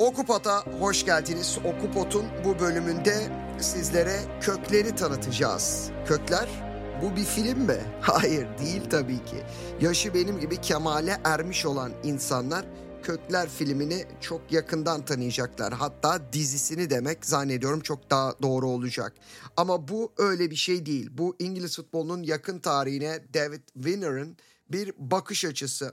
Okupot'a hoş geldiniz. Okupot'un bu bölümünde sizlere kökleri tanıtacağız. Kökler bu bir film mi? Hayır değil tabii ki. Yaşı benim gibi kemale ermiş olan insanlar Kökler filmini çok yakından tanıyacaklar. Hatta dizisini demek zannediyorum çok daha doğru olacak. Ama bu öyle bir şey değil. Bu İngiliz futbolunun yakın tarihine David Winner'ın bir bakış açısı.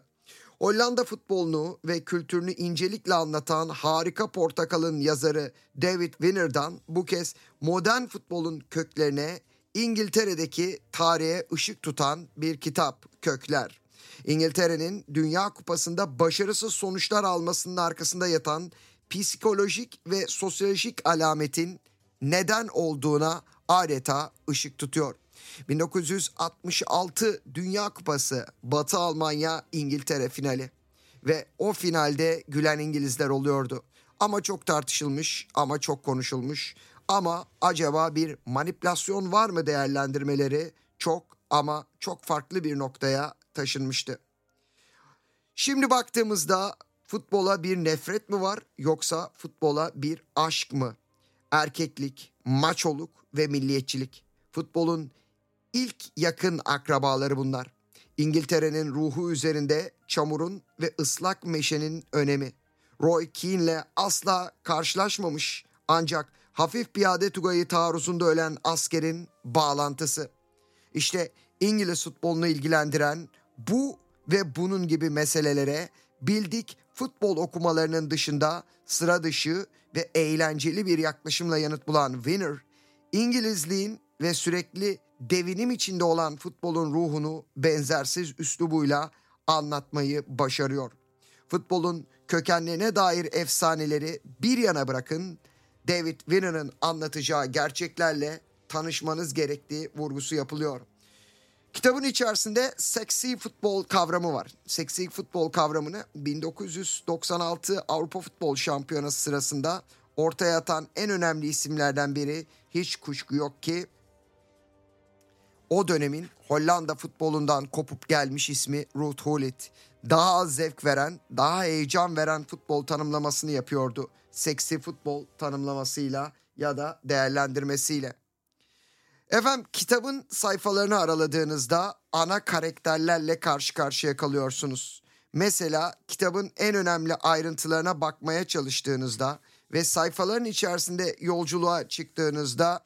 Hollanda futbolunu ve kültürünü incelikle anlatan Harika Portakal'ın yazarı David Winner'dan bu kez modern futbolun köklerine İngiltere'deki tarihe ışık tutan bir kitap Kökler. İngiltere'nin Dünya Kupası'nda başarısız sonuçlar almasının arkasında yatan psikolojik ve sosyolojik alametin neden olduğuna adeta ışık tutuyor. 1966 Dünya Kupası Batı Almanya İngiltere finali ve o finalde gülen İngilizler oluyordu. Ama çok tartışılmış ama çok konuşulmuş ama acaba bir manipülasyon var mı değerlendirmeleri çok ama çok farklı bir noktaya taşınmıştı. Şimdi baktığımızda futbola bir nefret mi var yoksa futbola bir aşk mı? Erkeklik, maçoluk ve milliyetçilik. Futbolun ilk yakın akrabaları bunlar. İngiltere'nin ruhu üzerinde çamurun ve ıslak meşenin önemi. Roy Keane'le asla karşılaşmamış ancak hafif piyade tugayı taarruzunda ölen askerin bağlantısı. İşte İngiliz futbolunu ilgilendiren bu ve bunun gibi meselelere bildik futbol okumalarının dışında sıra dışı ve eğlenceli bir yaklaşımla yanıt bulan Winner, İngilizliğin ve sürekli devinim içinde olan futbolun ruhunu benzersiz üslubuyla anlatmayı başarıyor. Futbolun kökenlerine dair efsaneleri bir yana bırakın, David Winner'ın anlatacağı gerçeklerle tanışmanız gerektiği vurgusu yapılıyor. Kitabın içerisinde seksi futbol kavramı var. Seksi futbol kavramını 1996 Avrupa Futbol Şampiyonası sırasında ortaya atan en önemli isimlerden biri hiç kuşku yok ki o dönemin Hollanda futbolundan kopup gelmiş ismi Ruud Gullit. Daha az zevk veren, daha heyecan veren futbol tanımlamasını yapıyordu. Seksi futbol tanımlamasıyla ya da değerlendirmesiyle. Efendim kitabın sayfalarını araladığınızda ana karakterlerle karşı karşıya kalıyorsunuz. Mesela kitabın en önemli ayrıntılarına bakmaya çalıştığınızda ve sayfaların içerisinde yolculuğa çıktığınızda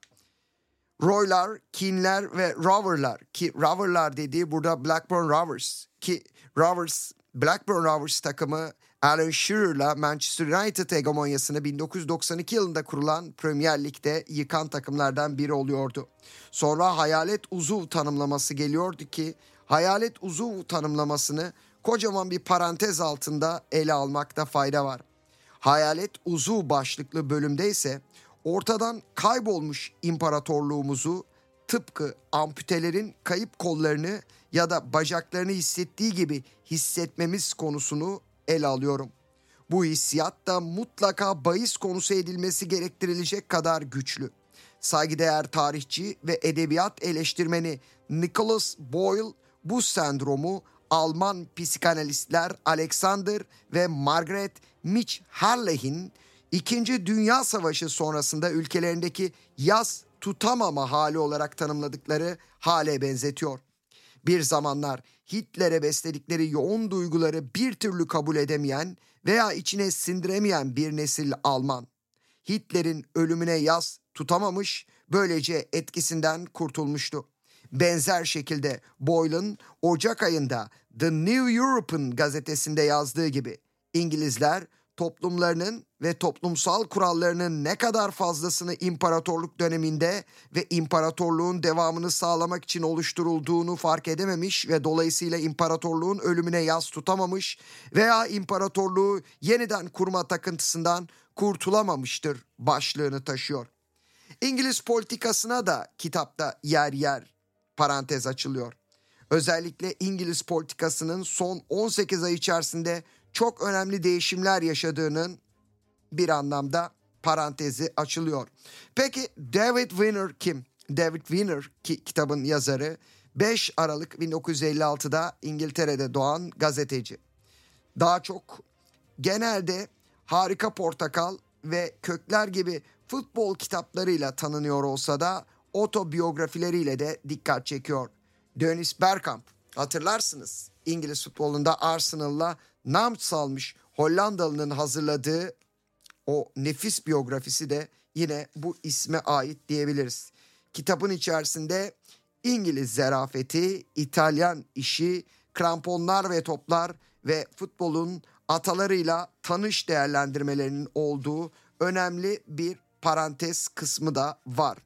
Roylar, Keane'ler ve Rover'lar ki Rover'lar dediği burada Blackburn Rovers ki Rovers Blackburn Rovers takımı Alan Shearer'la Manchester United hegemonyasını 1992 yılında kurulan Premier Lig'de yıkan takımlardan biri oluyordu. Sonra hayalet uzuv tanımlaması geliyordu ki hayalet uzuv tanımlamasını kocaman bir parantez altında ele almakta fayda var. Hayalet uzuv başlıklı bölümde ise ortadan kaybolmuş imparatorluğumuzu tıpkı amputelerin kayıp kollarını ya da bacaklarını hissettiği gibi hissetmemiz konusunu ele alıyorum. Bu hissiyat da mutlaka bahis konusu edilmesi gerektirilecek kadar güçlü. Saygıdeğer tarihçi ve edebiyat eleştirmeni Nicholas Boyle bu sendromu Alman psikanalistler Alexander ve Margaret Mitch Harley'in İkinci Dünya Savaşı sonrasında ülkelerindeki yaz tutamama hali olarak tanımladıkları hale benzetiyor. Bir zamanlar Hitler'e besledikleri yoğun duyguları bir türlü kabul edemeyen veya içine sindiremeyen bir nesil Alman. Hitler'in ölümüne yaz tutamamış, böylece etkisinden kurtulmuştu. Benzer şekilde Boyle'ın Ocak ayında The New European gazetesinde yazdığı gibi İngilizler toplumlarının ve toplumsal kurallarının ne kadar fazlasını imparatorluk döneminde ve imparatorluğun devamını sağlamak için oluşturulduğunu fark edememiş ve dolayısıyla imparatorluğun ölümüne yaz tutamamış veya imparatorluğu yeniden kurma takıntısından kurtulamamıştır başlığını taşıyor. İngiliz politikasına da kitapta yer yer parantez açılıyor. Özellikle İngiliz politikasının son 18 ay içerisinde çok önemli değişimler yaşadığının bir anlamda parantezi açılıyor. Peki David Winner kim? David Winner ki kitabın yazarı 5 Aralık 1956'da İngiltere'de doğan gazeteci. Daha çok genelde Harika Portakal ve Kökler gibi futbol kitaplarıyla tanınıyor olsa da otobiyografileriyle de dikkat çekiyor. Dennis Bergkamp hatırlarsınız İngiliz futbolunda Arsenal'la nam salmış Hollandalı'nın hazırladığı o nefis biyografisi de yine bu isme ait diyebiliriz. Kitabın içerisinde İngiliz zerafeti, İtalyan işi, kramponlar ve toplar ve futbolun atalarıyla tanış değerlendirmelerinin olduğu önemli bir parantez kısmı da var.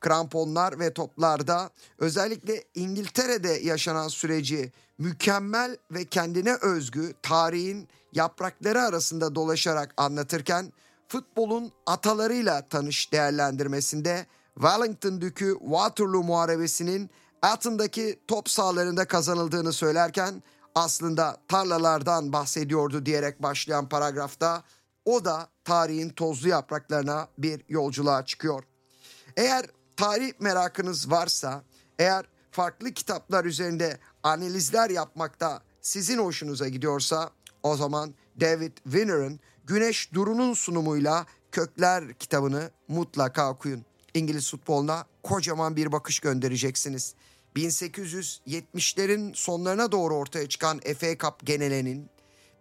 Kramponlar ve toplarda özellikle İngiltere'de yaşanan süreci mükemmel ve kendine özgü tarihin yaprakları arasında dolaşarak anlatırken futbolun atalarıyla tanış değerlendirmesinde Wellington Dükü Waterloo Muharebesi'nin Athens'daki top sahalarında kazanıldığını söylerken aslında tarlalardan bahsediyordu diyerek başlayan paragrafta o da tarihin tozlu yapraklarına bir yolculuğa çıkıyor. Eğer tarih merakınız varsa, eğer farklı kitaplar üzerinde analizler yapmakta sizin hoşunuza gidiyorsa o zaman David Winner'ın Güneş Duru'nun sunumuyla Kökler kitabını mutlaka okuyun. İngiliz futboluna kocaman bir bakış göndereceksiniz. 1870'lerin sonlarına doğru ortaya çıkan FA Cup genelenin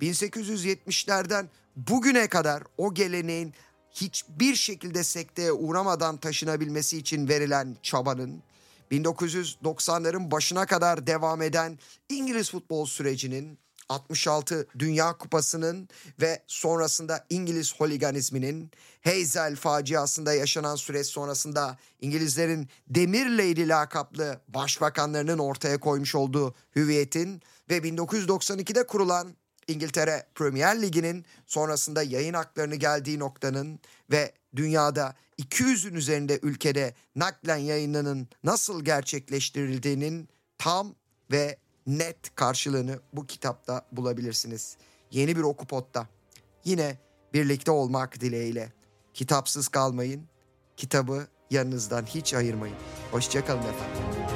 1870'lerden bugüne kadar o geleneğin hiçbir şekilde sekteye uğramadan taşınabilmesi için verilen çabanın 1990'ların başına kadar devam eden İngiliz futbol sürecinin 66 Dünya Kupası'nın ve sonrasında İngiliz holiganizminin Hazel faciasında yaşanan süreç sonrasında İngilizlerin Demir Lady lakaplı başbakanlarının ortaya koymuş olduğu hüviyetin ve 1992'de kurulan İngiltere Premier Ligi'nin sonrasında yayın haklarını geldiği noktanın ve dünyada 200'ün üzerinde ülkede naklen yayınının nasıl gerçekleştirildiğinin tam ve net karşılığını bu kitapta bulabilirsiniz. Yeni bir okupotta. Yine birlikte olmak dileğiyle. Kitapsız kalmayın. Kitabı yanınızdan hiç ayırmayın. Hoşçakalın efendim.